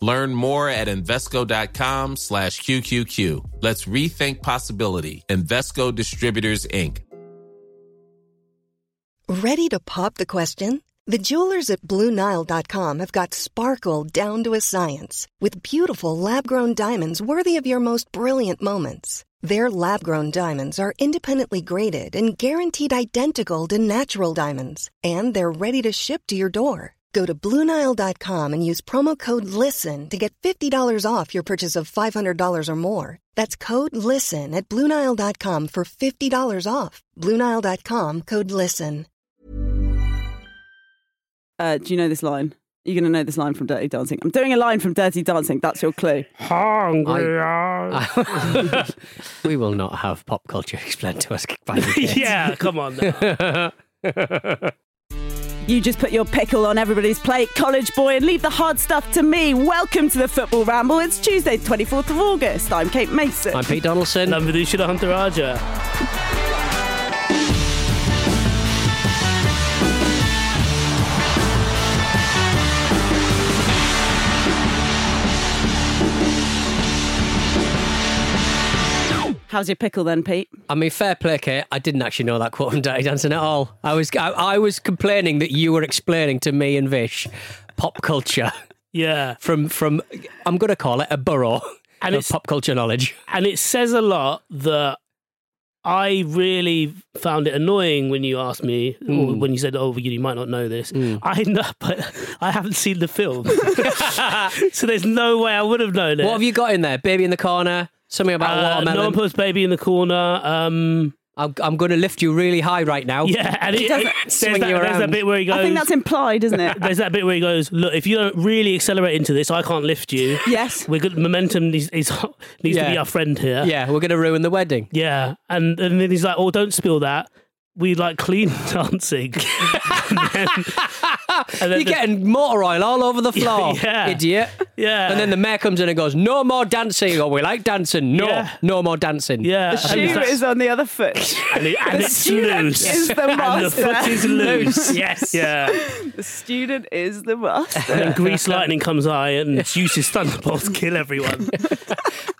Learn more at Invesco.com slash QQQ. Let's rethink possibility. Invesco Distributors, Inc. Ready to pop the question? The jewelers at BlueNile.com have got sparkle down to a science with beautiful lab grown diamonds worthy of your most brilliant moments. Their lab grown diamonds are independently graded and guaranteed identical to natural diamonds, and they're ready to ship to your door. Go to Bluenile.com and use promo code LISTEN to get $50 off your purchase of $500 or more. That's code LISTEN at Bluenile.com for $50 off. Bluenile.com code LISTEN. Uh, do you know this line? You're going to know this line from Dirty Dancing. I'm doing a line from Dirty Dancing. That's your clue. Hungry we will not have pop culture explained to us by the kids. yeah, come on. Now. You just put your pickle on everybody's plate, college boy, and leave the hard stuff to me. Welcome to the Football Ramble. It's Tuesday, 24th of August. I'm Kate Mason. I'm Pete Donaldson. Lambadushila Hunter Raja. How's your pickle then, Pete? I mean, fair play, Kate. I didn't actually know that quote from Dirty Dancing at all. I was, I, I was complaining that you were explaining to me and Vish pop culture Yeah. from, from I'm going to call it a burrow And of it's- pop culture knowledge. And it says a lot that I really found it annoying when you asked me, or hmm. when you said, "Oh, you, you might not know this." Hmm. I know, but I haven't seen the film, so there's no way I would have known it. What have you got in there? Baby in the corner. Something about Uh, no one puts baby in the corner. Um, I'm, I'm going to lift you really high right now. yeah, and it, doesn't it- there's, that, there's that bit where he goes. I think that's implied, isn't it? there's that bit where he goes, "Look, if you don't really accelerate into this, I can't lift you." yes. We're good. Momentum needs, is, needs to be our friend here. Yeah, we're going to ruin the wedding. Yeah, and and then he's like, "Oh, don't spill that." We like clean dancing. and then, and then You're the- getting motor oil all over the floor, Yeah. idiot. yeah, And then the mayor comes in and goes, "No more dancing." Oh, we like dancing. No, Yeah. no more dancing. yeah, The and shoe is on the other foot. and, it, and the it's student loose. is the and the master. foot is loose. yes. Yeah, the student is the master. and then grease lightning comes high and juices thunderbolts kill everyone.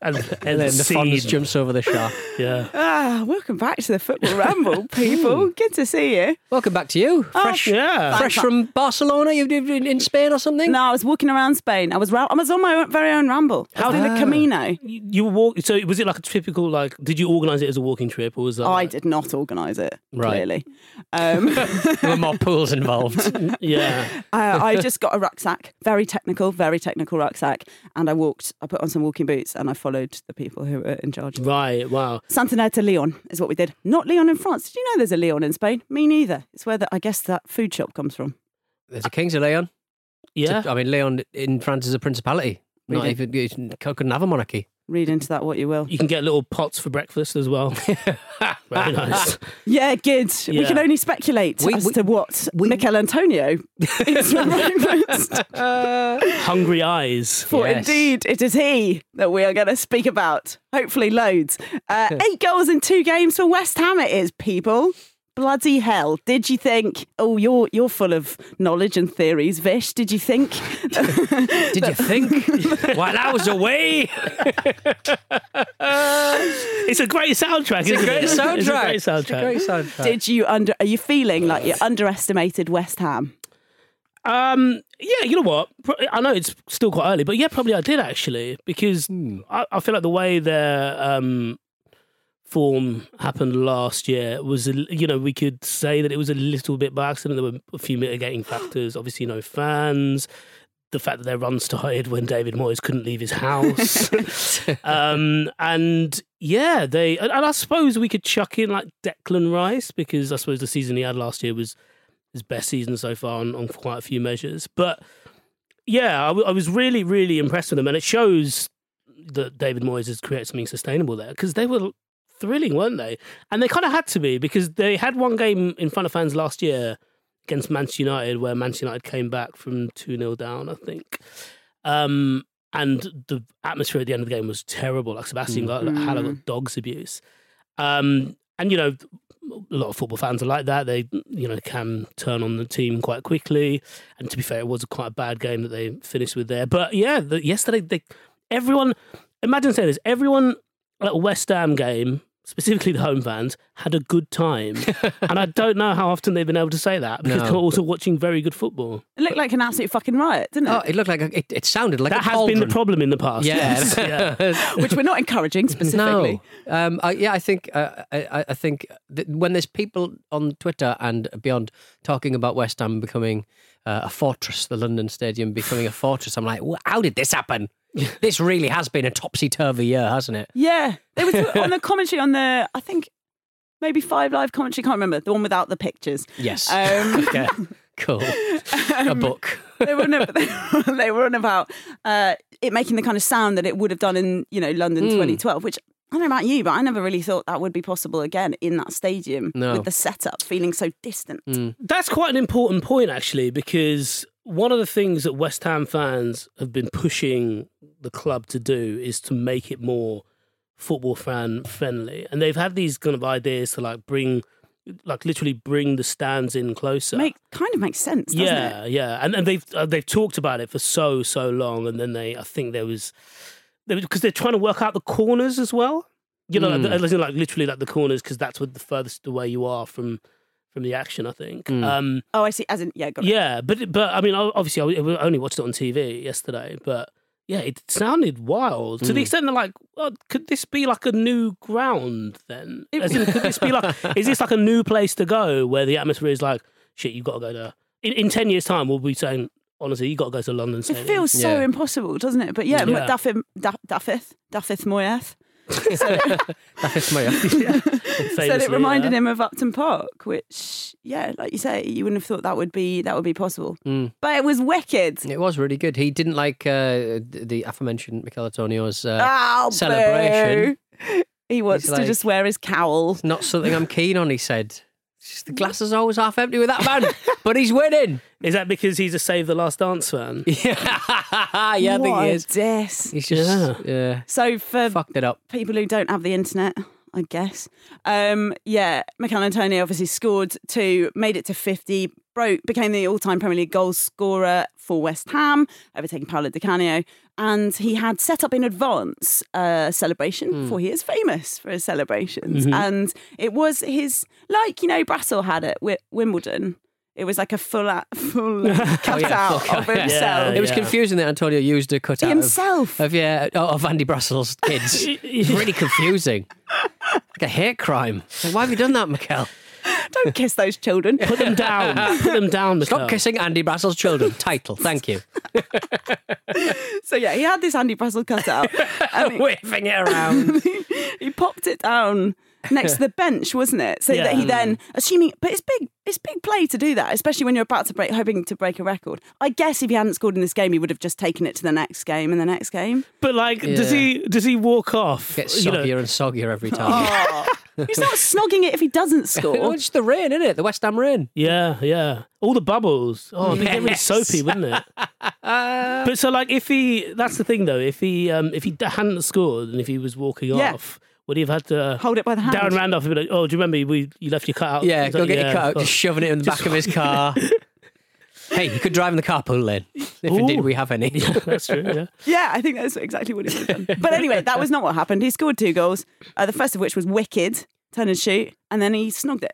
and, and, And then the scene. Fonz jumps over the shark. Yeah, Ah, welcome back to the Football Ramble, people. Good to see you. Welcome back to you. Fresh, yeah. fresh from Barcelona. You did in in Spain or something? No, I was walking around Spain. I was ra- I was on my own, very own ramble. I was doing the Camino. You, you were walk. So was it like a typical like? Did you organise it as a walking trip or was that? I like- did not organise it, Right. clearly. Um, There were more pools involved. Yeah. I, I just got a rucksack, very technical, very technical rucksack, and I walked. I put on some walking boots and I followed the people who were in charge. Right. Wow. Santander to Leon is what we did. Not Leon in France. Did you know there's a Leon in Spain? Me neither. It's where the, I guess that food shop comes from. There's a Kings of Leon. Yeah. I mean, Leon in France is a principality. Not Really? even you couldn't have a monarchy. Read into that what you will. You can get little pots for breakfast as well. Very nice. Yeah, good. We can only speculate We- as we- to what Michail Antonio is for breakfast. Hungry eyes. For Yes. indeed, it is he that we are going to speak about. Hopefully, loads. Uh, eight goals in two games for West Ham. It is people. Bloody hell! Did you think? Oh, you're you're full of knowledge and theories, Vish. Did you think? Did you think while I was away? It's a great soundtrack, It's a great it? soundtrack. It's a great It's a soundtrack. great soundtrack. Did you under? Are you feeling like you underestimated West Ham? Um, yeah, you know what? I know it's still quite early, but yeah, probably I did actually because I, I feel like the way their um form happened last year was, a you know, we could say that it was a little bit by accident. There were a few mitigating factors. Obviously, no fans. The fact that their run started when David Moyes couldn't leave his house, um, and yeah, they and and I suppose we could chuck in like Declan Rice because I suppose the season he had last year was his best season so far on, on quite a few measures. But yeah, I, w- I was really, really impressed with them, and it shows that David Moyes has created something sustainable there because they were thrilling, weren't they? And they kind of had to be because they had one game in front of fans last year against Manchester United where Manchester United came back from 2 0 down, I think. Um, and the atmosphere at the end of the game was terrible. Like Sebastian got, like, Haller got dog's abuse. Um, and, you know, a lot of football fans are like that. They, you know, can turn on the team quite quickly. And to be fair, it was quite a bad game that they finished with there. But yeah, the, yesterday, they, everyone, imagine saying this, everyone at a West Ham game, specifically the home fans, had a good time. and I don't know how often they've been able to say that because No. they're also watching very good football. It looked like an absolute fucking riot, didn't it? Oh, it looked like a, it, it sounded like that a has been the problem in the past. Yeah. yes. yeah. Which we're not encouraging specifically. No, um, I, yeah, I think uh, I, I- I think that when there's people on Twitter and beyond talking about West Ham becoming uh, a fortress, the London Stadium becoming a fortress, I'm like, "Wha- how did this happen? this really has been a topsy turvy year, hasn't it? Yeah, they were on the commentary on the. I think maybe five live commentary. Can't remember the one without the pictures. Yes. Um, okay. Cool. a book. they were on, they were on about uh, it making the kind of sound that it would have done in you know London Hmm. 2012, which. I don't know about you, but I never really thought that would be possible again in that stadium No. with the setup feeling so distant. That's quite an important point, actually, because one of the things that West Ham fans have been pushing the club to do is to make it more football fan friendly. And they've had these kind of ideas to like bring, like literally bring the stands in closer. Make kind of makes sense, doesn't yeah, it? yeah, and and they've uh, they've talked about it for so so long, and then they I think there was because they're trying to work out the corners as well. You know, like, the- as in, like literally like the corners because that's what the furthest away you are from from the action. I think. Um, Oh, I see. As in, yeah, got it. yeah, but but I mean, obviously, I I only watched it on TV yesterday, but yeah, it sounded wild to the hmm. extent that like, well, could this be like a new ground then? As in, could this be like, is this like a new place to go where the atmosphere is like, shit, you got to go there. In, in ten years' time, we'll be saying, honestly, you got to go to London. It Stadium. feels so Yeah. impossible, doesn't it? But yeah, Yeah. Daffith, Da- Daffith, Daffith Moyeth That is my said Famously, it reminded yeah. him of Upton Park, which, yeah, like you say, you wouldn't have thought that would be that would be possible. Mm. But it was wicked. It was really good. He didn't like uh, the aforementioned Michail Antonio's uh, Oh, celebration. boo. He wants He's to like- just wear his cowl. It's not something I'm keen on, he said. Just the glass is always half empty with that man, but he's winning. Is that because he's a Save the Last Dance fan? Yeah, yeah I think What he a is. diss. He's just yeah. So for fucked it up. people who don't have the internet, I guess. Um, yeah, Michail Antonio obviously scored two, made it to 50, broke, became the all-time Premier League goal scorer for West Ham, overtaking Paolo Di Canio. And he had set up in advance a celebration, for he is famous for his celebrations. And it was his, like, you know, Brassell had at Wi- Wimbledon. It was like a full, a- full oh, cutout full of cut, yeah. himself. It was Yeah. confusing that Antonio used a cutout of, Himself. of yeah of Andy Brassell's kids. It's really confusing. Like a hate crime. Like, why have you done that, Michail? Don't kiss those children. Put them down. Put them down. Stop kissing Andy Brassell's children. Title. Thank you. So yeah, he had this Andy Brassell cutout. and he- Waving it around. he popped it down next to the bench, wasn't it? So that he then, assuming, but it's big, it's big play to do that, especially when you're about to break, hoping to break a record. I guess if he hadn't scored in this game, he would have just taken it to the next game and the next game. But like, does he does he walk off? Gets you know, and soggier every time. Oh, he's not snogging it if he doesn't Well, score. it's the rain, isn't it? The West Ham rain. yeah, yeah. All the bubbles. Oh, it'd get really soapy, wouldn't it? but so like, if he, that's the thing though. If he, um, if he hadn't scored and if he was walking Yeah. off, would he have had to Hold it by the hand. Darren Randolph would be like, "Oh, do you remember we you left your cut out? Yeah, He's go like, get "Yeah, your car out, oh." just shoving it in the back of his car. hey, you could drive in the carpool lane, if indeed Ooh. we have any. That's true. Yeah. Yeah, I think that's exactly what he would have done. But anyway, that was not what happened. He scored two goals, uh, the first of which was wicked, turn and shoot, and then he snogged it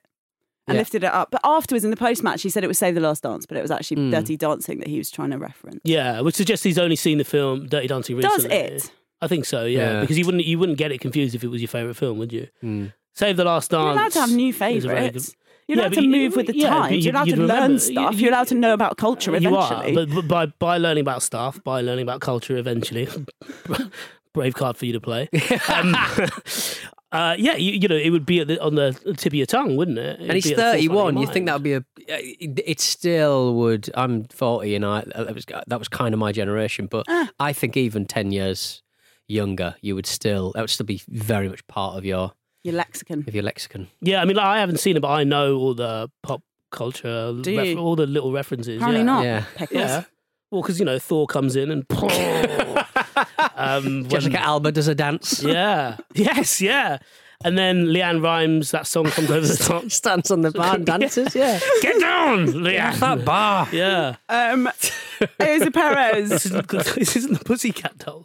and Yeah. lifted it up. But afterwards, in the post match, he said it was Save the Last Dance, but it was actually Hmm. Dirty Dancing that he was trying to reference. Yeah, which suggests he's only seen the film Dirty Dancing Does recently. it? I think so. Yeah, Yeah. because you wouldn't you wouldn't get it confused if it was your favorite film, would you? Hmm. Save the Last Dance. You're allowed to have new is a very favourites. good- You're Yeah, allowed but to you- move with the yeah, but times. you- You're allowed you'd to learn stuff. you- You're allowed to know about culture You eventually. are, but, but by by learning about stuff, by learning about culture, eventually, brave card for you to play. Um, uh, yeah, you, you know, it would be at the, on the tip of your tongue, wouldn't it? and he's 31. You think that would be a? It it still would. I'm 40, and I that was that was kind of my generation. But Ah. I think even 10 years younger, you would still that would still be very much part of your Your lexicon. of your lexicon. Yeah, I mean, like, I haven't seen it, but I know all the pop culture, Do you? all the little references. Apparently yeah. not. Yeah. Pickles. Yeah. Well, because you know Thor comes in and um, when- Jessica Alba does a dance. yeah, yes, yeah, and then LeAnn Rimes that song comes over the top. Stands on the bar and dances. Yeah. Get down, LeAnn. that bar. Yeah, Um, Ayoze Perez. this isn't, this isn't the Pussycat Dolls.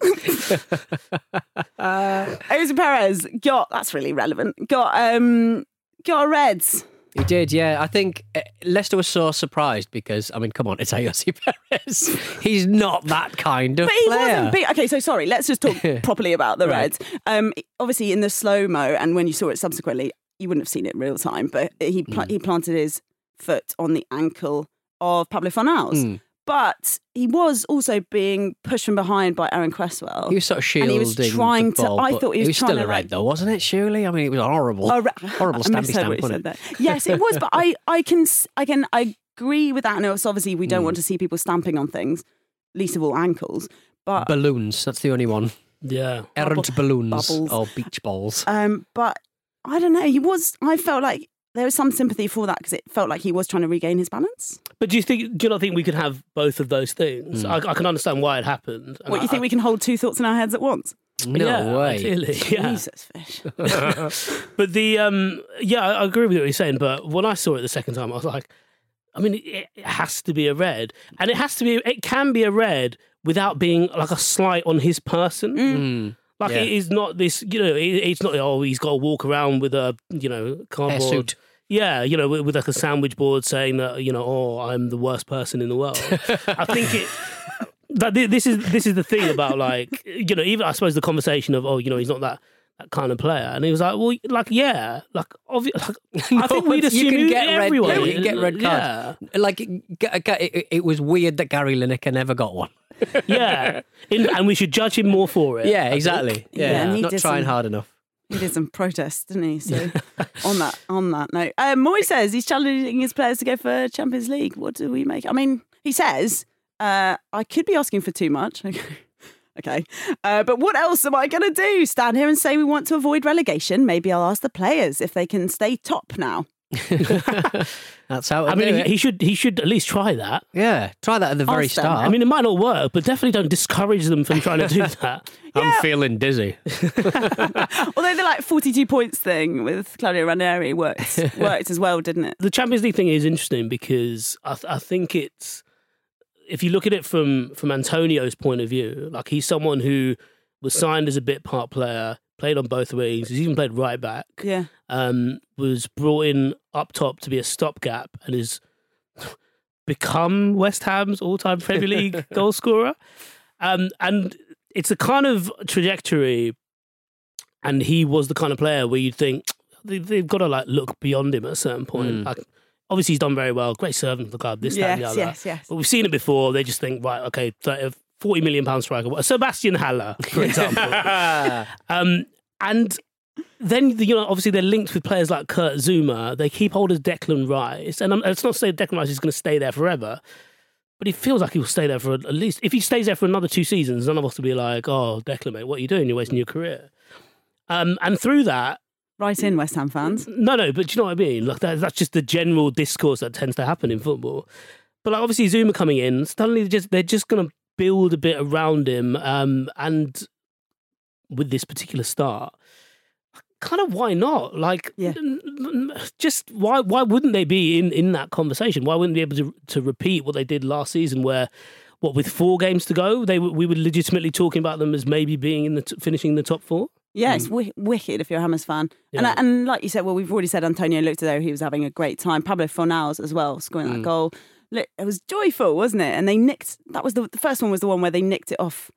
Ayoze Perez got that's really relevant. Got um got a Reds. He did, yeah. I think uh, Leicester was so surprised because, I mean, come on, it's Ayoze Perez. He's not that kind of But he player. wasn't big. Okay, so sorry. Let's just talk properly about the Right. Reds. Um, obviously in the slow mo, and when you saw it subsequently, you wouldn't have seen it in real time. But he pl- Mm. he planted his foot on the ankle of Pablo Fornals. Mm. But he was also being pushed from behind by Aaron Cresswell. He was sort of And shielding he was trying the to- I but thought he was still trying a to, red, like- though, wasn't it? Surely, I mean, it was horrible, Oh, ra- horrible I stampy misheard what stamp, wasn't it? Yes, it was, but I, I can, I can, I agree with that. And it's obviously we don't want to see people stamping on things, least of all ankles. But Balloons, that's the only one. Yeah, Errant balloons bubbles. or beach balls. Um, but I don't know. He was. I felt like there was some sympathy for that because it felt like he was trying to regain his balance. but do you think? Do you not think we could have both of those things? I, I can understand why it happened. and What I- you think I- we can hold two thoughts in our heads at once? No yeah, way. Ideally, yeah. Jesus fish. but the um, yeah, I, I agree with what you're saying. But when I saw it the second time, I was like, I mean, it, it has to be a red, and it has to be. It can be a red without being like a slight on his person. Mm. Like Yeah. it is not this, you know. It, it's not. Oh, he's got to walk around with a, you know, cardboard. Yeah, you know, with, with like a sandwich board saying that, you know, oh, I'm the worst person in the world. I think it. That this is this is the thing about like you know even I suppose the conversation of oh you know he's not that that kind of player and he was like well like yeah like obviously like, I think we'd assume you can get red- everyone yeah, you can get red yeah cards. Like, g- it, it was weird that Gary Lineker never got one. yeah In, and we should judge him more for it Yeah, I think. exactly. Yeah, Yeah, and he not did trying some- hard enough. He did some protests, didn't he? So on that on that note, um, Moyes says he's challenging his players to go for Champions League. What do we make? I mean, he says uh, I could be asking for too much. okay, uh, but what else am I going to do? Stand here and say we want to avoid relegation? Maybe I'll ask the players if they can stay top now. That's how. I I mean mean, he, he should he should at least try that yeah, try that at the very Ask them. start. I mean it might not work but definitely don't discourage them from trying to do that I'm feeling dizzy. Although the like forty-two points thing with Claudio Ranieri worked worked as well, didn't it? the Champions League thing is interesting because I, th- I think it's if you look at it from from Antonio's point of view, like he's someone who was signed as a bit part player, played on both wings, he's even played right back, Yeah. um, was brought in up top to be a stopgap, and has become West Ham's all-time Premier League goal scorer. Um, and it's a kind of trajectory, and he was the kind of player where you'd think they, they've got to like look beyond him at a certain point. Mm. Like, obviously, he's done very well, great servant for the club. This, that, and the Yes, other. yes, yes. But we've seen it before. They just think, right, okay, 30, 40 million pound striker, Sebastian Haller, for example. um, and then you know obviously they're linked with players like Kurt Zouma. They keep hold of Declan Rice, and I'm, it's not to say Declan Rice is going to stay there forever, but it feels like he will stay there for at least if he stays there for another two seasons. None of us will be like, "Oh, Declan, mate, what are you doing? You're wasting your career." Um, and through that, Right in, West Ham fans. no, no, but do you know what I mean? Like that, that's just the general discourse that tends to happen in football. But like obviously Zouma coming in, suddenly they're just they're just going to build a bit around him, um, and with this particular start, kind of why not? Like, Yeah. n- n- just why why wouldn't they be in in that conversation? Why wouldn't they be able to to repeat what they did last season, where what with four games to go, they we were legitimately talking about them as maybe being in the t- finishing the top four. Yeah, it's wi- wicked if you're a Hammers fan. And, Yeah. and like you said, well, we've already said Antonio looked as though he was having a great time. Pablo Fornals as well, scoring that goal. Look, it was joyful, wasn't it? And they nicked, that was the, the first one was the one where they nicked it off,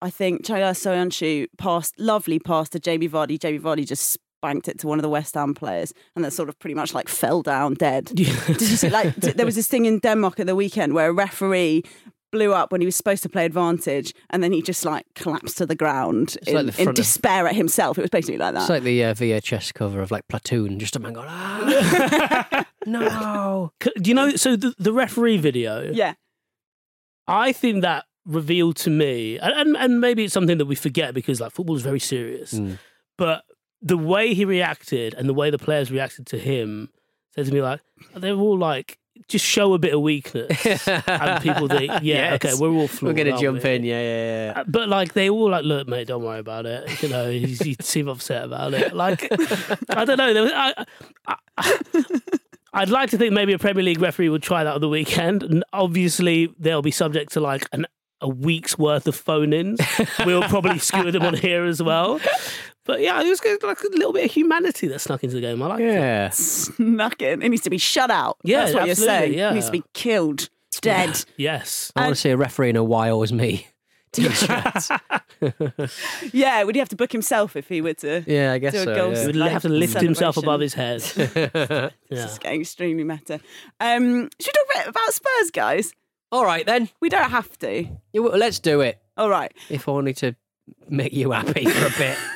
I think, Caglar Soyuncu passed, lovely pass to Jamie Vardy. Jamie Vardy just spanked it to one of the West Ham players and then sort of pretty much like fell down dead. Did you see, like, there was this thing in Denmark at the weekend where a referee blew up when he was supposed to play advantage and then he just like collapsed to the ground in, like the in front of- despair at himself. It was basically like that. It's like the uh, VHS cover of like Platoon, just a man going, ah, no. Do you know? So the, the referee video, yeah. I think that revealed to me, and, and and maybe it's something that we forget because like football is very serious. Mm. But the way he reacted and the way the players reacted to him said to me like they were all like just show a bit of weakness, and people think yeah Yes. okay we're all flawed. We're going to jump we? in, yeah, yeah, yeah. Uh, But like they all like, look, mate, don't worry about it. You know, you, you seem upset about it. Like, I don't know. There was, I, I, I'd like to think maybe a Premier League referee would try that on the weekend, and obviously they'll be subject to like an a week's worth of phone-ins. we'll probably skewer them on here as well. But yeah, it was good, like a little bit of humanity that snuck into the game. I like it. Yeah. Snuck in. It needs to be shut out. Yeah, That's what you're absolutely, saying. yeah. It needs to be killed, dead. Yes. I want to see a referee in a why always me t-shirt. yeah, would he have to book himself if he were to? yeah, I guess Do a so. ghost. He yeah. would Like have to lift himself above his head. It's Yeah. just getting extremely meta. Um, should we talk about Spurs, guys? All right, then. We don't have to. Yeah, well, Let's do it. All right. If only to make you happy for a bit.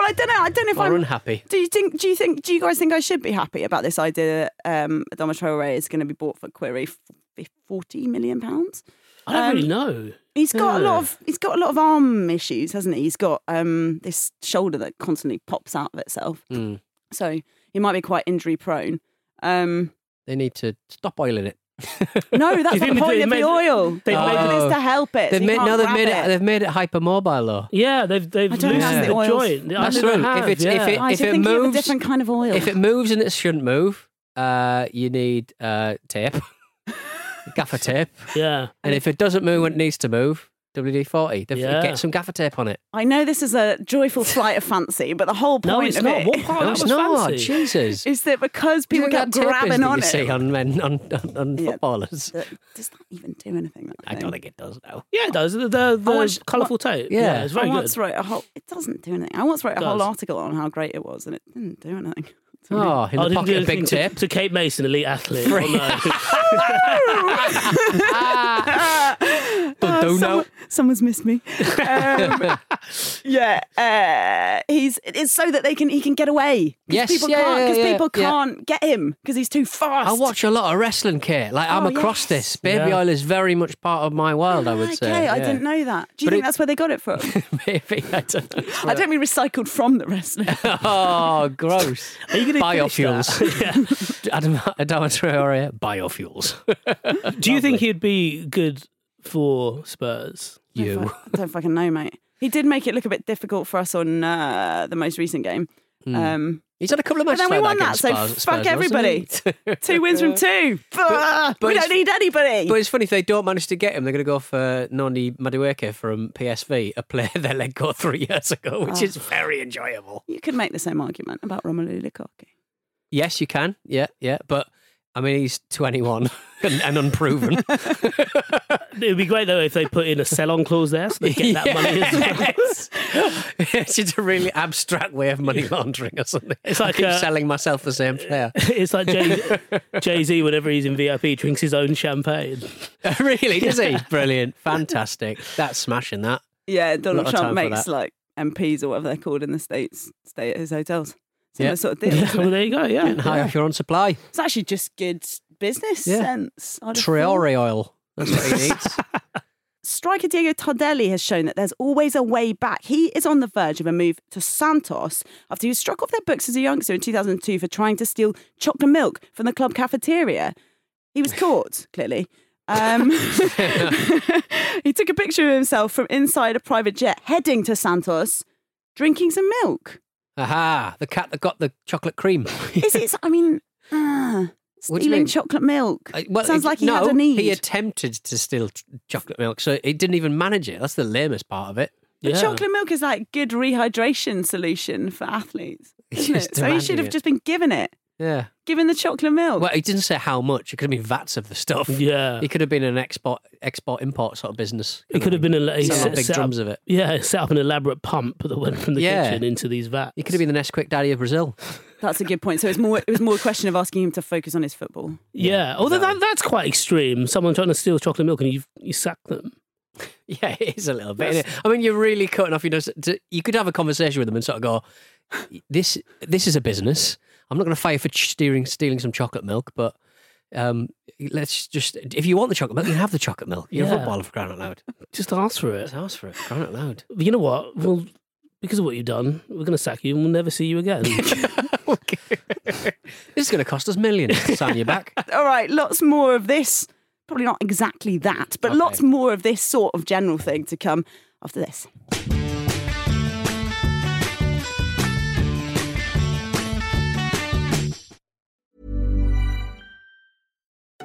Well, I don't know. I don't know if or I'm. unhappy. Do you think? Do you think? Do you guys think I should be happy about this idea? that Um, Adama Traore is going to be bought for query forty million pounds. I don't Um, really know. He's got a lot of he's got a lot of arm issues, hasn't he? He's got um this shoulder that constantly pops out of itself, Mm. so he might be quite injury prone. Um, They need to stop oiling it. No, that's not the they point of made- the oil. they the made- oil is to help it. They've you made no, they've made it. it. They've made it hypermobile though. Yeah, they've they've I don't loosened have the, the joint. That's never true. If have, it's- if yeah. it- I if it think a moves- different kind of oil. If it moves and it shouldn't move, uh, you need uh, tape, gaffer tape, yeah. and if it doesn't move when it needs to move, WD forty. Yeah. Get some gaffer tape on it. I know this is a joyful flight of fancy, but the whole point No, it's of not. it What part No, it's that was not. fancy? Jesus. is that because Do you people think kept that tape is grabbing that on you it. see on men on on, on Yeah. footballers. does that even do anything? That I don't think it does now. Yeah, it does. The, the, the once- colourful tape. Yeah. it's very I once good. wrote a whole. It doesn't do anything. I once wrote a whole article on how great it was, and it didn't do anything. Oh, in Oh, the didn't do pocket of anything big to, tape. to Kate Mason, elite athlete. Free. Oh, no. Don't do Someone- someone's missed me. Um, yeah, uh, he's it's so that they can he can get away. 'Cause Yes, people yeah, can't yeah, because yeah, people yeah. can't get him because he's too fast. I watch a lot of wrestling, Kate. Like I'm Oh, across yes. this. Baby Yeah. oil is very much part of my world. I would okay, say. I didn't know that. Do you But think it- that's where they got it from? Maybe I don't know. I don't mean recycled from the wrestling. Oh, gross. Are you going to Biofuels. yeah. Adam Adama Traore, biofuels. Do you think he'd be good for Spurs? you. I don't fucking know, mate. He did make it look a bit difficult for us on uh, the most recent game. Um, He's had a couple of But And then we won that, so Spurs- fuck Spurs, everybody. two wins from two. but we don't need anybody. But it's funny if they don't manage to get him, they're going to go for uh, Noni Madueke from PSV, a player they let go three years ago, which Oh. is very enjoyable. you could make the same argument about Romelu Lukaku. Yes, you can. Yeah, yeah. But I mean, he's 21 and, and unproven. It would be great though if they put in a sell-on clause there, so they get that money. As well. Yes. it's just a really abstract way of money laundering or something. It's I like keep uh, selling myself the same player. It's like Jay Z whenever he's in VIP drinks his own champagne. really? Does he? Brilliant. Fantastic. That's smashing that. Yeah, Donald Trump makes like MPs or whatever they're called in the states stay at his hotels. Similar Yeah. sort of deal. Yeah, well, there you go. Yeah. Getting high off your own supply. It's actually just good business Yeah. sense. I'd have thought. Traore oil. That's what he needs. Striker Diego Tardelli has shown that there's always a way back. He is on the verge of a move to Santos after he was struck off their books as a youngster in 2002 for trying to steal chocolate milk from the club cafeteria. He was caught, clearly. Um, he took a picture of himself from inside a private jet heading to Santos, drinking some milk. Aha, the cat that got the chocolate cream. Is it? I mean, uh, What do you stealing mean? chocolate milk. Uh, well, Sounds it- like he no, had a need. He attempted to steal ch- chocolate milk, so he didn't even manage it. That's the lamest part of it. But chocolate milk is like good rehydration solution for athletes. He's Isn't just it? So he demanding should have it. just been given it, Yeah. given the chocolate milk. Well, he didn't say how much. It could have been vats of the stuff. Yeah. He could have been an export, export, import sort of business. It could have been a he Set set, up big set drums up, of it. Yeah, set up an elaborate pump that went from the Yeah. kitchen into these vats. He could have been the Nesquik daddy of Brazil. That's a good point. So it's more it was more a question of asking him to focus on his football. Yeah, although that, that's quite extreme. Someone trying to steal chocolate milk and you you sack them. Yeah, it is a little bit. Isn't it? I mean, you're really cutting off. You know, to, you could have a conversation with them and sort of go, "This, this is a business. I'm not going to fire for ch- stealing stealing some chocolate milk, but um, let's just if you want the chocolate milk, you have the chocolate milk. You're Yeah. a footballer for crying out loud. Just ask for it. Just ask for it. Crying out loud. But you know what? Well, because of what you've done, we're going to sack you and we'll never see you again. this is going to cost us millions to sign you back. All right, lots more of this. Probably not exactly that, but Okay. lots more of this sort of general thing to come after this.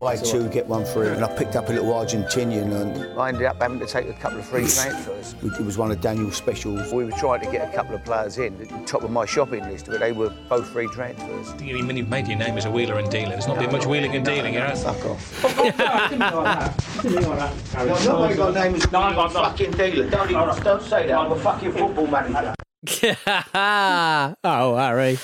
Buy two, get one free, and I picked up a little Argentinian, and I ended up having to take a couple of free transfers. It was one of Daniel's specials. We were trying to get a couple of players in at the top of my shopping list, but they were both free transfers. I think when you've made your name as a wheeler and dealer, there's not been much wheeling and dealing, you know? Fuck off. No, nobody got a name as a fucking dealer. Don't, even, don't say that. I'm a fucking football manager. Oh, Harry.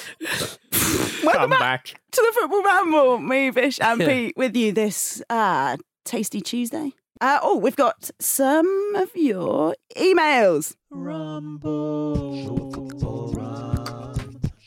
Welcome Come back. to the Football Ramble. Me, Vish, and Pete with you this uh, tasty Tuesday. Uh, oh, we've got some of your emails. Rumble.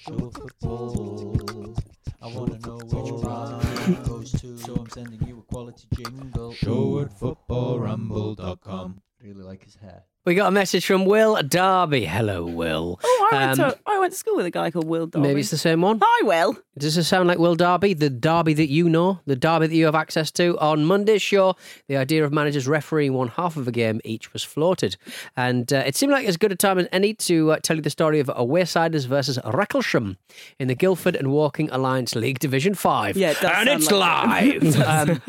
Football, football. I wanna know which one it goes to. So I'm sending you a quality jingle. Show at footballramble.com. Really like his hair. We got a message from Will Darby. Hello, Will. Oh, I went, Um, to, I went to school with a guy called Will Darby. Maybe it's the same one. Hi, Will. Does it sound like Will Darby, the Derby that you know, the Derby that you have access to? On Monday's show, the idea of managers refereeing one half of a game each was floated. And uh, it seemed like as good a time as any to uh, tell you the story of Waysiders versus Recklesham in the Guildford and Woking Alliance League Division 5. Yeah, it And it's like live. um,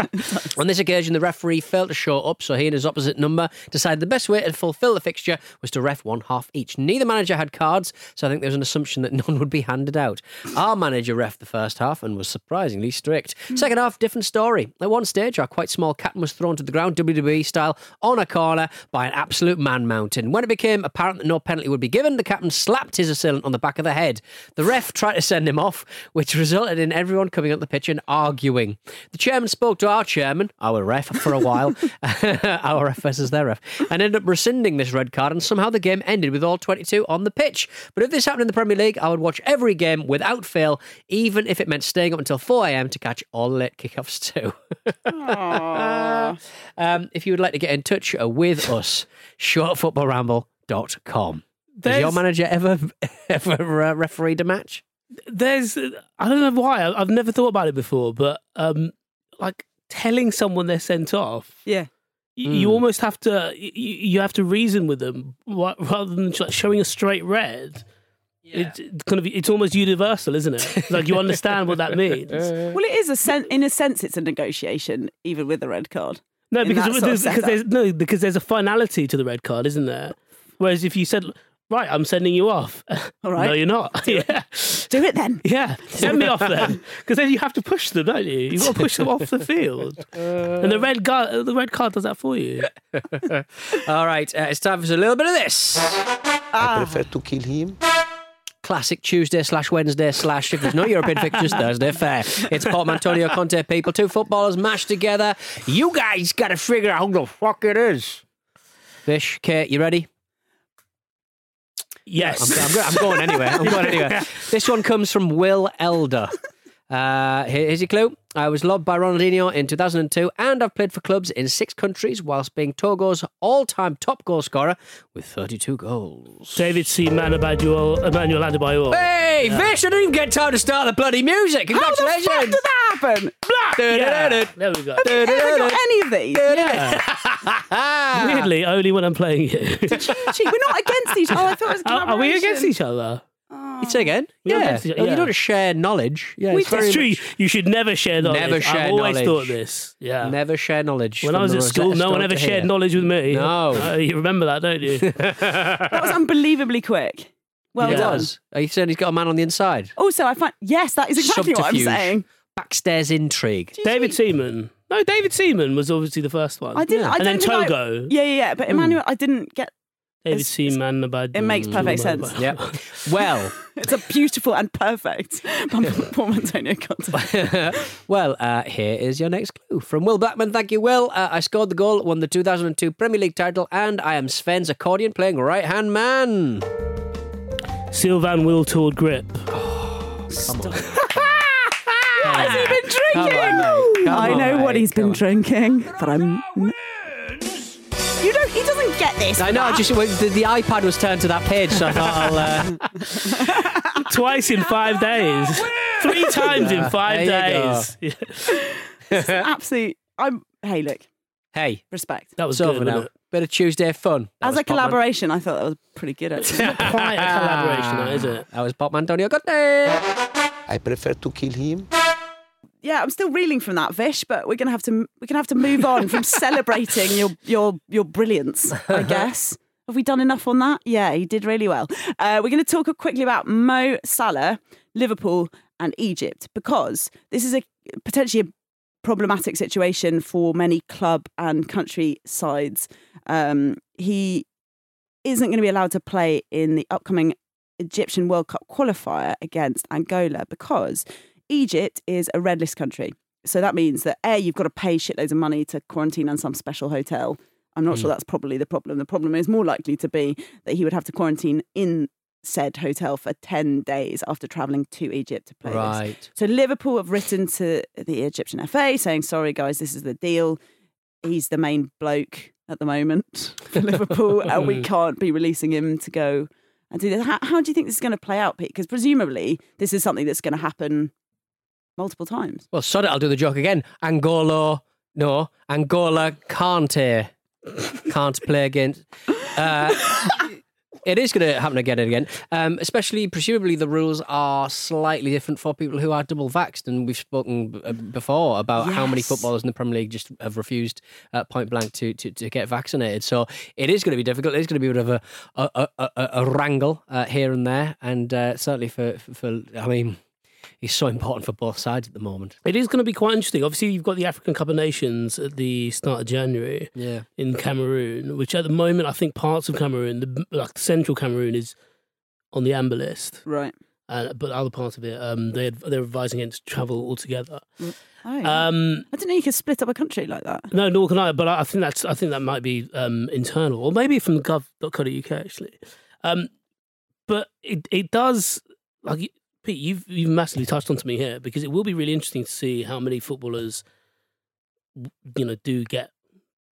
on this occasion, the referee failed to show up, so he and his opposite number decided the best way to fulfill fill the fixture was to ref one half each. Neither manager had cards, so I think there's an assumption that none would be handed out. Our manager ref the first half and was surprisingly strict. Second half, different story. At one stage, our quite small captain was thrown to the ground, WWE style, on a corner by an absolute man mountain. When it became apparent that no penalty would be given, the captain slapped his assailant on the back of the head. The ref tried to send him off, which resulted in everyone coming up the pitch and arguing. The chairman spoke to our chairman, our ref, for a while, our ref versus their ref, and ended up rescinding this red card, and somehow the game ended with all 22 on the pitch. But if this happened in the Premier League, I would watch every game without fail, even if it meant staying up until 4am to catch all late kickoffs too. um, if you would like to get in touch with us, shortfootballramble.com. Has There's- your manager ever ever uh, refereed a match? There's, I don't know why. I- I've never thought about it before, but um, like telling someone they're sent off, Yeah. You, you Mm. almost have to, you, you have to reason with them rather than like showing a straight red. It's it's kind of, it's almost universal, isn't it? Like you understand what that means. Well, it is a sen- in a sense, it's a negotiation, even with the red card. No, because that sort of there's, because there's no because there's a finality to the red card, isn't there? Whereas if you said, "Right, I'm sending you off," All right. no, you're not. yeah, do it then. Yeah, send me off then, because then you have to push them, don't you? You've got to push them off the field, and the red card, the red card does that for you. All right, uh, it's time for a little bit of this. I prefer to kill him. Classic Tuesday slash Wednesday slash if there's no European fixtures Thursday fair. It's Port Antonio Conte people, two footballers mashed together. You guys got to figure out who the fuck it is. Fish, Kate, you ready? Yes, I'm, I'm, I'm going anyway. I'm going anyway. This one comes from Will Elder. Uh, here- here's your clue. I was lobbed by Ronaldinho in 2002, and I've played for clubs in six countries whilst being Togo's all-time top goal scorer with 32 goals. David C. Manabadjo, Emmanuel Adebayor. Hey, Vish, I didn't even get time to start the bloody music. Congratulations. How the fuck Congratulations. did that happen? Yeah, there we go. Have you ever got any of these? Yeah. Weirdly, only when I'm playing you. Gee, we're not against each other. I thought it was a Are, are we against each other? You say again? We're yeah. against each- Oh, You yeah. don't share knowledge. Yeah, We it's very true. much- You should never share knowledge. Never share knowledge. I've always knowledge. thought this. Yeah. Never share knowledge. When I was at school, no one ever shared here. knowledge with me. No. Uh, you remember that, don't you? That was unbelievably quick. Well it done. was. Are you saying he's got a man on the inside? Also, I find yes, that is exactly what I'm saying. Backstairs intrigue. David Seaman. No, David Seaman was obviously the first one. I didn't. I and then don't think I- Togo. yeah, yeah, yeah. But Emmanuel, I didn't get. David It's- Seaman. About It makes perfect sense. Yep. Well, It's a beautiful and perfect Paul Antonio content. well, uh, here is your next clue from Will Blackman. Thank you, Will. Uh, I scored the goal, won the 2002 Premier League title, and I am Sven's accordion playing right hand man. Sylvain Wiltord Grip. Come on! What has he been drinking? on, mate. I on, know what mate. he's Come been on. drinking, but I'm. You don't. He doesn't get this. I know. I just well, the, the iPad was turned to that page, so I thought I'll. Uh, Twice in five days. Three times in five There days. absolute. I'm. Hey, look. hey, Respect. That was it's good. over wasn't now. it? Bit of Tuesday fun. That As was a Pop Man- collaboration, I thought that was pretty good. Actually. Quite a collaboration, that, is it? That was Pop Antonio Conte. I prefer to kill him. Yeah, I'm still reeling from that, Vish, but we're gonna have to we're gonna have to move on from celebrating your your your brilliance. I guess. Have we done enough on that? Yeah, he did really well. Uh, we're going to talk quickly about Mo Salah, Liverpool, and Egypt because this is a potentially a problematic situation for many club and country sides. Um, he isn't going to be allowed to play in the upcoming Egyptian World Cup qualifier against Angola because Egypt is a red list country. So that means that A, you've got to pay shitloads of money to quarantine on some special hotel. I'm not sure mm. that's probably the problem. The problem is more likely to be that he would have to quarantine in said hotel for 10 days after travelling to Egypt to play this. Right. So Liverpool have written to the Egyptian FA saying, sorry guys, this is the deal. He's the main bloke at the moment for Liverpool, and we can't be releasing him to go and do this. How, how do you think this is going to play out, Pete? Because presumably this is something that's going to happen multiple times. Well, sod it. I'll do the joke again. Angola, no, Angola can't uh, can't play against. Uh, It is going to happen again and again, um, especially presumably the rules are slightly different for people who are double vaxxed. And we've spoken uh, before about how many footballers in the Premier League just have refused uh, point blank to, to, to get vaccinated. So it is going to be difficult. It is going to be a bit of a, a, a, a, a wrangle uh, here and there. And uh, certainly for, for, for, I mean, he's so important for both sides at the moment. It is going to be quite interesting. Obviously, you've got the African Cup of Nations at the start of January Yeah. in Cameroon, which at the moment I think parts of Cameroon, the like central Cameroon, is on the amber list, Right. uh, but other parts of it, um, they they're advising against travel altogether. Oh, Um, I didn't know you could split up a country like that. no, nor can I. But I I think that's I think that might be um, internal, or maybe from gov.co.uk actually. Um, but it it does like Pete, you've you've massively touched on to me here because it will be really interesting to see how many footballers, you know, do get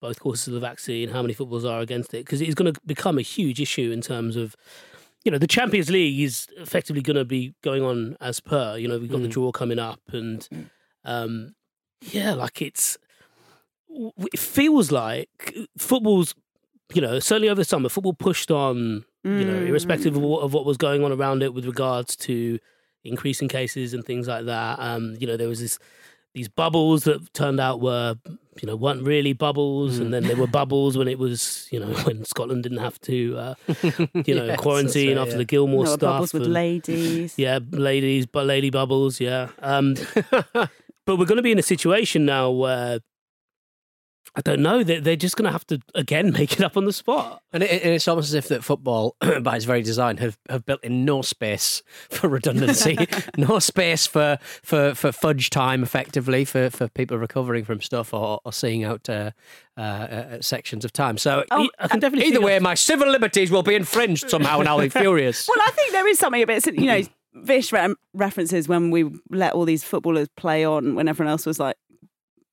both courses of the vaccine. How many footballers are against it? Because it's going to become a huge issue in terms of. You know, the Champions League is effectively going to be going on as per. You know, we've got the Mm. draw coming up, and um, yeah, like it's it feels like football's you know certainly over the summer football pushed on you know irrespective of what, of what was going on around it with regards to increasing cases and things like that um you know there was this these bubbles that turned out were you know weren't really bubbles and then there were bubbles when it was you know when Scotland didn't have to uh, you know Yes, quarantine right, after yeah. the Gilmore There were stuff bubbles with ladies. yeah, ladies, but lady bubbles, yeah. Um, but we're going to be in a situation now where I don't know. They're, they're just going to have to again make it up on the spot. And, it, and it's almost as if that football, by its very design, have, have built in no space for redundancy, no space for, for, for fudge time, effectively, for, for people recovering from stuff or, or seeing out uh, uh, uh, sections of time. So Oh, e- I can definitely either way, that- my civil liberties will be infringed somehow, and I'll be furious. Well, I think there is something a bit, you know, Vish re- references when we let all these footballers play on when everyone else was like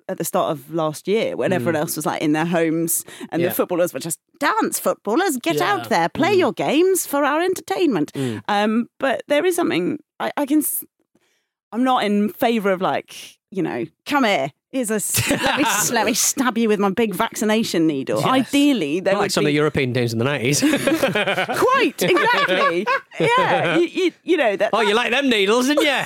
at the start of last year, when everyone else was like in their homes and Yeah. the footballers were just dance footballers, get Yeah. out there, play your games for our entertainment. Mm. Um, but there is something I, I can i'm not in favour of like you know, come here. Here's a let, me, let me stab you with my big vaccination needle. Yes. Ideally, there like some of the European teams in the 90s. quite exactly. yeah, you, you, you know that. oh, you like them needles, didn't you?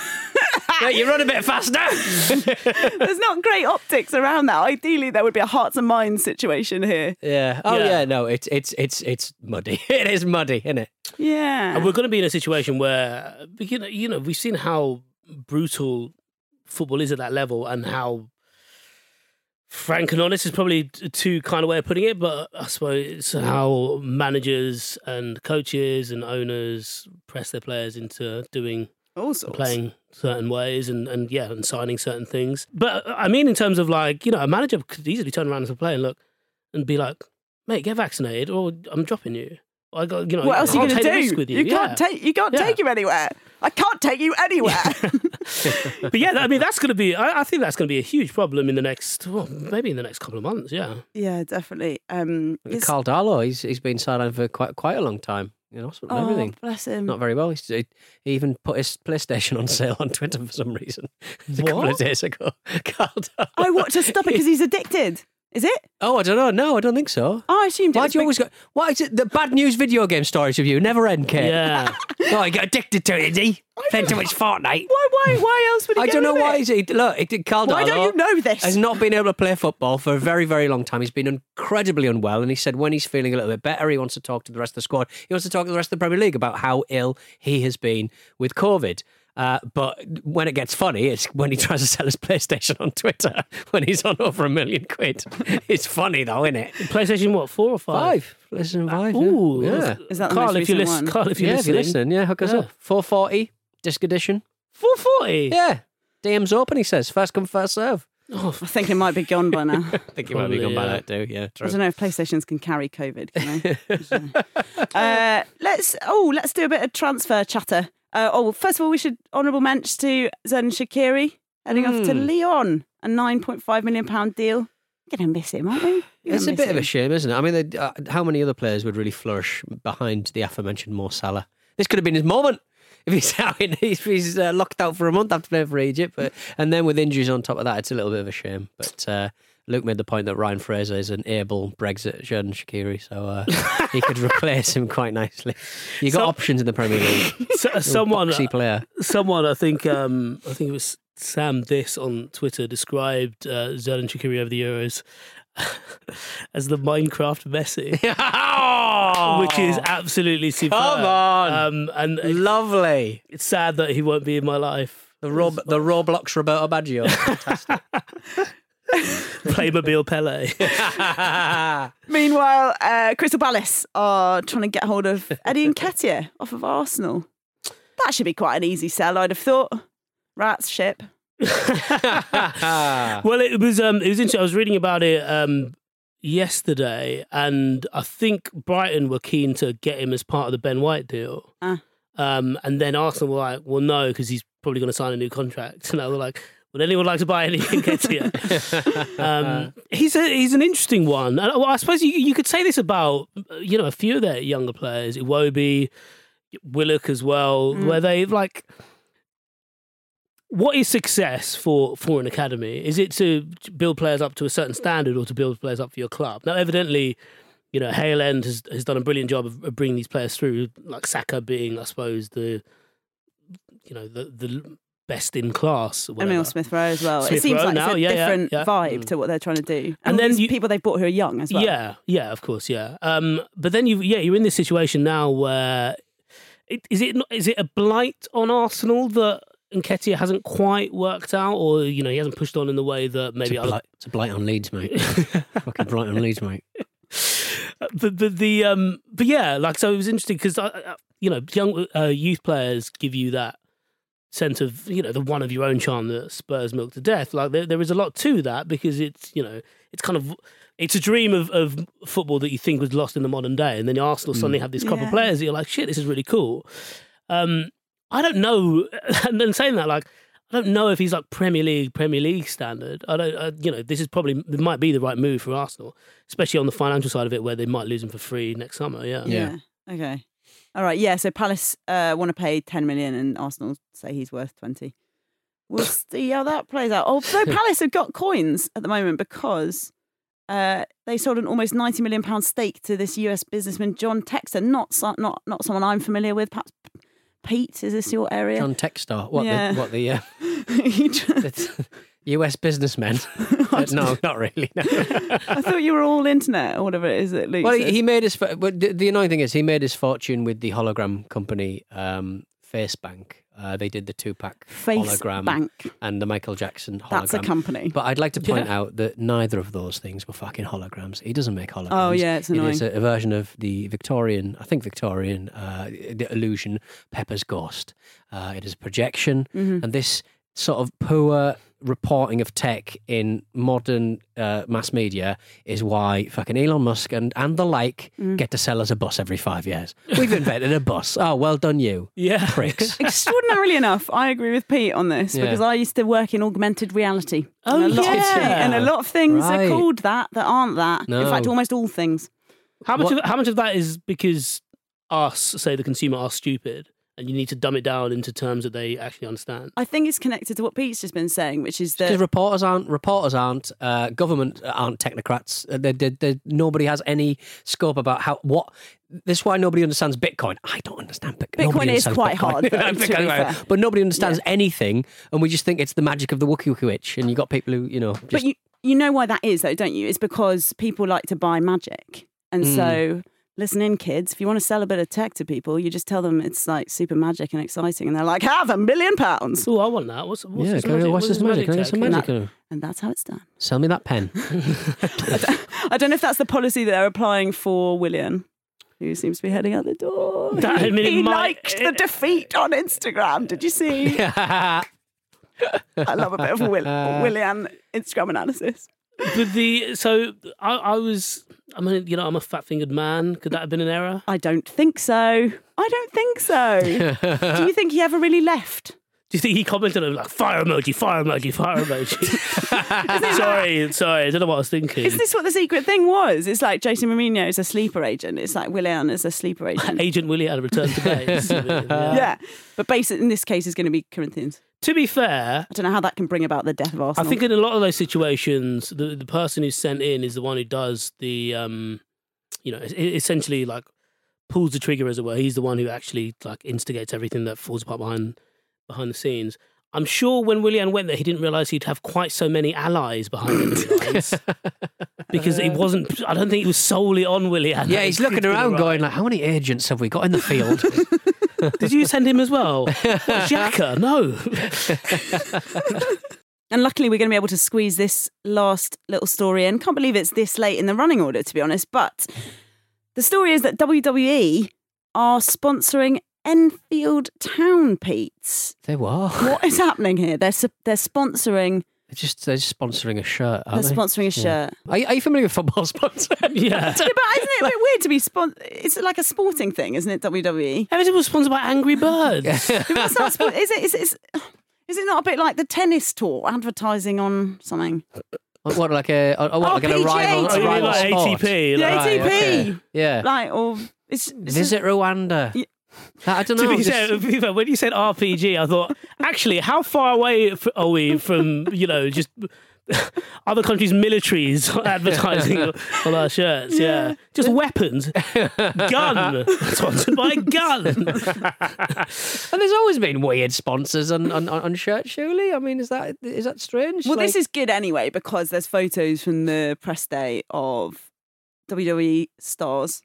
Yeah, you run a bit faster. There's not great optics around that. Ideally, there would be a hearts and minds situation here. Yeah. Oh, Yeah. yeah. No, it's it's it's it's muddy. It is muddy, isn't it? Yeah. And we're going to be in a situation where you know, you know, we've seen how brutal football is at that level, and how frank and honest is probably t- too kind of way of putting it, but I suppose it's how managers and coaches and owners press their players into doing All sorts. playing certain ways and, and yeah, and signing certain things. But I mean, in terms of like, you know, a manager could easily turn around as a player and look and be like, mate, get vaccinated or I'm dropping you. I got, you know, What else are you can't going take the to risk do? with you. you can't Yeah. take you can't Yeah. take him anywhere. I can't take you anywhere. but yeah, I mean, that's going to be, I, I think that's going to be a huge problem in the next, well, maybe in the next couple of months. Yeah. yeah, definitely. Um, Carl Darlow, he's he's been sidelined for quite quite a long time. You know, and oh, everything. bless him. Not very well. He he even put his PlayStation on sale on Twitter for some reason a couple of days ago. I want to stop it because he's addicted. Is it? Oh, I don't know. No, I don't think so. Oh, I assumed. Why do you big- always go? Why is it the bad news video game stories of you never end, Kate? Yeah. Oh, he got addicted to it, did he? Playing too much Fortnite. Why? Why? Why else would he? I go don't know why. it? Is he, look, it, Carl Why don't you know this? has not been able to play football for a very, very long time. He's been incredibly unwell, and he said when he's feeling a little bit better, he wants to talk to the rest of the squad. He wants to talk to the rest of the Premier League about how ill he has been with COVID. Uh, but when it gets funny, it's when he tries to sell his PlayStation on Twitter when he's on over a million quid. It's funny though, isn't it? PlayStation, what, four or five? Five. PlayStation five. yeah. Ooh. yeah. Is that Carl, most if you recent listen, one? Carl, if you're yeah, listening, if you're listening, yeah, hook us Yeah. up. 440 disc edition. 440. Yeah. DM's open, he says. First come, first serve. Oh, I think it might be gone by now. I think you might be Probably, gone by that too. Yeah, I don't know if PlayStations can carry COVID. Can they? uh, let's oh, let's do a bit of transfer chatter. Uh, oh, first of all, we should honourable mention to Zen Shaqiri heading off to Hmm. Lyon, a nine point five million pound deal. Gonna miss him, aren't we? We're It's a bit miss of a shame, isn't it? I mean, they- uh, how many other players would really flourish behind the aforementioned Mo Salah? This could have been his moment. If he's out, in, if he's uh, locked out for a month after playing for Egypt, but and then with injuries on top of that, it's a little bit of a shame. But uh, Luke made the point that Ryan Fraser is an able Brexit Xherdan Shaqiri, so uh, he could replace him quite nicely. You got options in the Premier League. So, someone, boxy player. someone, I think, um, I think it was Sam This on Twitter described uh, Xherdan Shaqiri over the Euros as the Minecraft Messi, which is absolutely superb. Come on. um, and it's, Lovely. it's sad that he won't be in my life. The Rob, the Roblox Roberto Baggio. Fantastic. Playmobil Pele. Meanwhile, uh, Crystal Palace are trying to get hold of Eddie Nketiah off of Arsenal. That should be quite an easy sell, I'd have thought. Rats, ship. well, it was um, it was interesting. I was reading about it um, yesterday, and I think Brighton were keen to get him as part of the Ben White deal. Ah. Um, and then Arsenal were like, "Well, no, because he's probably going to sign a new contract." And I was like, "Would anyone like to buy anything Nketiah?" um, he's a he's an interesting one. And, well, I suppose you you could say this about uh, you know a few of their younger players, Iwobi, Willock as well, Mm. where they like what is success for for an academy? Is it to build players up to a certain standard, or to build players up for your club? Now, evidently, you know, Hale End has has done a brilliant job of, of bringing these players through. Like Saka being, I suppose, the you know the the best in class. or And whatever. Emil Smith Rowe as well. it seems Rowe like now, it's a yeah, yeah, different yeah. vibe Mm. to what they're trying to do. And, And then these you- people they've bought who are young as well. Yeah, yeah, of course, yeah. Um, but then you, yeah, you're in this situation now where it, is it not- is it a blight on Arsenal that Nketiah hasn't quite worked out, or you know he hasn't pushed on in the way that maybe it's, a blight, it's a blight on Leeds, mate. Fucking blight on Leeds, mate. but but the um but yeah like so it was interesting because you know young uh, youth players give you that sense of you know the one of your own charm that spurs milk to death like there, there is a lot to that because it's you know it's kind of it's a dream of, of football that you think was lost in the modern day and then arsenal suddenly have this crop Yeah. of players that you're like shit this is really cool um i don't know and then saying that like I don't know if he's like Premier League, Premier League standard. I don't, uh, you know, this is probably it might be the right move for Arsenal, especially on the financial side of it, where they might lose him for free next summer. Yeah, Yeah. Okay. All right. Yeah. So Palace uh, want to pay 10 million and Arsenal say he's worth 20. We'll see how that plays out. Although Palace have got coins at the moment because uh, they sold an almost 90 million pound stake to this US businessman, John Textor, not, not, not someone I'm familiar with. Perhaps Pete, is this your area? John Textor. What Yeah. the what the uh, He tr- it's US businessmen? Uh, no, not really. no. I thought you were all internet or whatever it is that Luke Well, he, he made his. But the, annoying thing is, he made his fortune with the hologram company, um, FaceBank. Uh, they did the Tupac hologram Bank. and the Michael Jackson hologram. That's a company. But I'd like to point Yeah. out that neither of those things were fucking holograms. He doesn't make holograms. Oh, yeah, it's It is annoying. a, a version of the Victorian, I think Victorian, uh, the illusion Pepper's Ghost. Uh, it is a projection, Mhm. and this sort of poor reporting of tech in modern uh, mass media is why fucking Elon Musk and, and the like Mm. get to sell us a bus every five years. We've invented a bus. Oh, well done, you. Yeah. Pricks. Extraordinarily enough, I agree with Pete on this Yeah. because I used to work in augmented reality. Oh, and a lot of, yeah. and a lot of things Right. are called that that aren't that. In fact, almost all things. How much What- of how much of that is because us, say the consumer, are stupid, and you need to dumb it down into terms that they actually understand? I think it's connected to what Pete's just been saying, which is Because that reporters aren't reporters aren't uh, government aren't technocrats. Uh, they, they, they, nobody has any scope about how what. This is why nobody understands Bitcoin. I don't understand Bitcoin. Bitcoin Nobody is quite Bitcoin. hard, though, to Bitcoin, but nobody understands anything, and we just think it's the magic of the Wookiee Wookiee Witch. And you got people who you know. Just, but you you know why that is though, don't you? It's because people like to buy magic, and Mm. so. Listen in, kids. If you want to sell a bit of tech to people, you just tell them it's like super magic and exciting, and they're like, "Have a million pounds!" Oh, I want that. What's, what's yeah, this can I- what's this magic? Can I get some tech? magic? Uh, And that's how it's done. Sell me that pen. I don't know if that's the policy that they're applying for Willian, who seems to be heading out the door. That- I mean, he might- liked the defeat on Instagram. Did you see? I love a bit of Will, Willian Instagram analysis. But the so I, I was I mean you know I'm a fat fingered man. Could that have been an error? I don't think so. I don't think so. Do you think he ever really left? Do you think he commented on like fire emoji, fire emoji, fire emoji? sorry, sorry, I don't know what I was thinking. Is this what the secret thing was? It's like Jason Mourinho is a sleeper agent. It's like Willian is a sleeper agent. Agent Willie had a return to base. yeah. yeah. But base in this case is going to be Corinthians. To be fair, I don't know how that can bring about the death of Arsenal. I think in a lot of those situations, the the person who's sent in is the one who does the, um, you know, essentially like pulls the trigger, as it were. He's the one who actually like instigates everything that falls apart behind behind the scenes. I'm sure when Willian went there, he didn't realize he'd have quite so many allies behind him. because it wasn't. I don't think it was solely on Willian. Yeah, he's looking around going like, how many agents have we got in the field? Did you send him as well? What, Xhaka? No. And luckily, we're going to be able to squeeze this last little story in. Can't believe it's this late in the running order, to be honest. But the story is that WWE are sponsoring Enfield Town Pete's. they were. What is happening here? They're su- they're sponsoring. They're just they're just sponsoring a shirt. They're Aren't they? sponsoring a shirt. Are, you, are you familiar with football sponsor? Yeah. Yeah, but isn't it a bit weird to be spon- It's like a sporting thing, isn't it? WWE. Everything was sponsored by Angry Birds. That's not sport- is it? Is it? Is, is it not a bit like the tennis tour advertising on something? Uh, what like a oh, what, like PGA rival, tour. a rival oh, like sport? ATP. Yeah, like- ATP. okay. Yeah. Like or it's, it's Visit Rwanda. Yeah. I don't To know. be just- fair, to be fair, when you said RPG, I thought, actually, how far away are we from, you know, just other countries' militaries advertising on our shirts? Yeah. Just weapons. Gun. Sponsored by gun. and there's always been weird sponsors on, on, on shirts, surely. I mean, is that is that strange? Well, this is good anyway because there's photos from the press day of WWE stars,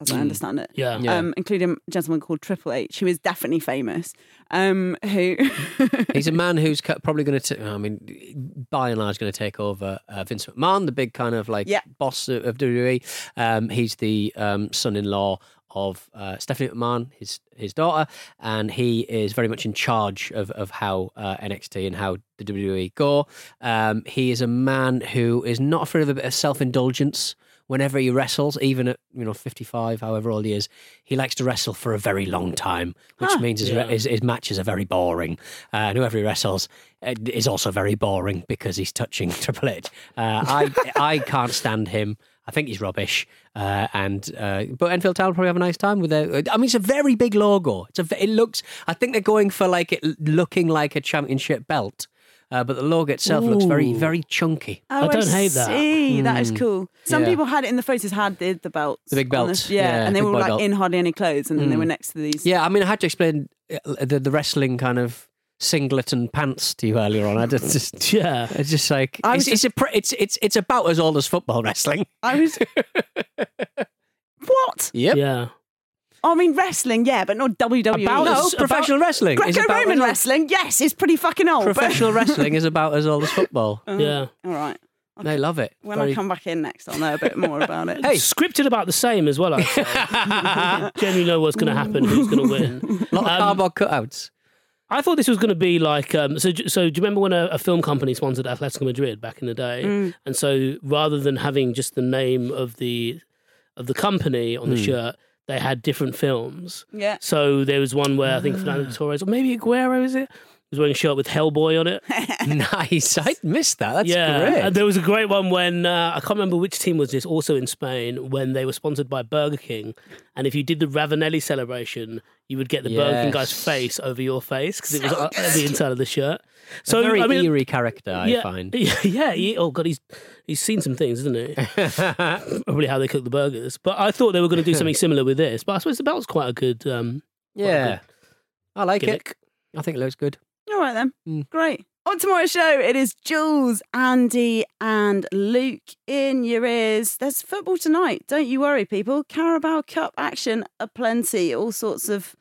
as I understand it. Yeah. Yeah. Um, including a gentleman called Triple H, who is definitely famous. Um, who He's a man who's probably going to, I mean, by and large, going to take over uh, Vince McMahon, the big kind of like Yeah. boss of, of WWE. Um, he's the um, son-in-law of uh, Stephanie McMahon, his his daughter, and he is very much in charge of of how uh, NXT and how the WWE go. Um, he is a man who is not afraid of a bit of self indulgence. Whenever he wrestles, even at you know fifty five, however old he is, he likes to wrestle for a very long time, which Huh. means his, Yeah. his, his matches are very boring. Uh, and whoever he wrestles uh, is also very boring because he's touching Triple H. Uh, I I can't stand him. I think he's rubbish. Uh, and uh, but Enfield Town will probably have a nice time with it. I mean, it's a very big logo. It's a. It looks. I think they're going for like it looking like a championship belt. Uh, but the log itself looks very, very chunky. Oh, I don't hate that. See, that is Mm. cool. Some Yeah. people had it in the photos had the, the belts, The big on belts, yeah, yeah, and they were like belt. in hardly any clothes, and then they Mm. were next to these. Yeah, I mean, I had to explain uh, the the wrestling kind of singlet and pants to you earlier on. I just, just Yeah. it's just like I it's, was it's a it's it's it's about as old as football wrestling. I was. what? Yep. Yeah. I mean, wrestling, yeah, but not WWE. About No, as- professional wrestling Greco-Roman wrestling, yes, it's pretty fucking old. but- Professional wrestling is about as old as football. Uh, Yeah. All right. They love it. When Very- I come back in next, I'll know a bit more about it. Hey. Scripted about the same as well, I'd say. Generally know what's going to happen, who's going to win. lot of Um, cardboard cutouts. I thought this was going to be like um, so. So do you remember when a, a film company sponsored Atletico Madrid back in the day? Mm. And so rather than having just the name of the of the company on the Hmm. shirt, they had different films. Yeah. So there was one where I think Fernando ah. Torres or maybe Aguero is it was wearing a shirt with Hellboy on it. nice. I missed that. That's yeah, great. and there was a great one when uh, I can't remember which team was this. Also in Spain, when they were sponsored by Burger King, and if you did the Ravanelli celebration, you would get the Burger King guy's face over your face because it was uh, the inside of the shirt. so So very I mean, eerie character, I find. Yeah, he, oh god, he's he's seen some things, isn't he? Probably how they cook the burgers. But I thought they were going to do something similar with this. But I suppose the belt's quite a good. Um, yeah, I like gimmick. it. I think it looks good. All right then. Mm. Great. On tomorrow's show, it is Jules, Andy, and Luke in your ears. There's football tonight. Don't you worry, people. Carabao Cup action aplenty. All sorts of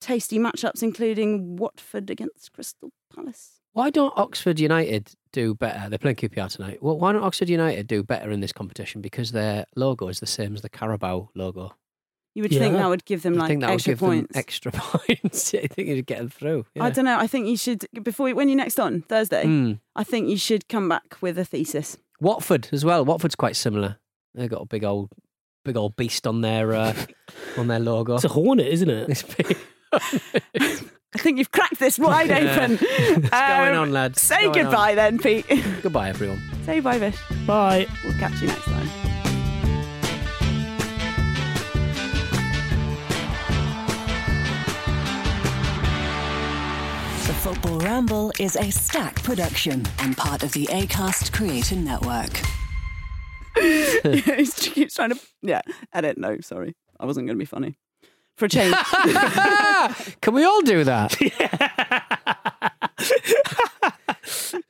tasty matchups, including Watford against Crystal Palace. Why don't Oxford United do better? They're playing QPR tonight. Well, why don't Oxford United do better in this competition? Because their logo is the same as the Carabao logo. You would think that would give them I like think that would extra give points. them extra points. I think you'd get them through. Yeah. I don't know. I think you should before when you're next on Thursday. Mm. I think you should come back with a thesis. Watford as well. Watford's quite similar. They've got a big old, big old beast on their uh, on their logo. It's a hornet, isn't it? It's big. I think you've cracked this wide Yeah. open. What's going on, lads? Say What's going on? goodbye then, Pete. Goodbye, everyone. say bye, Vish. Bye. We'll catch you next time. Football Ramble is a stack production and part of the ACAST Creator Network. he keeps trying to, yeah, edit. No, sorry. I wasn't going to be funny. For a change. Can we all do that?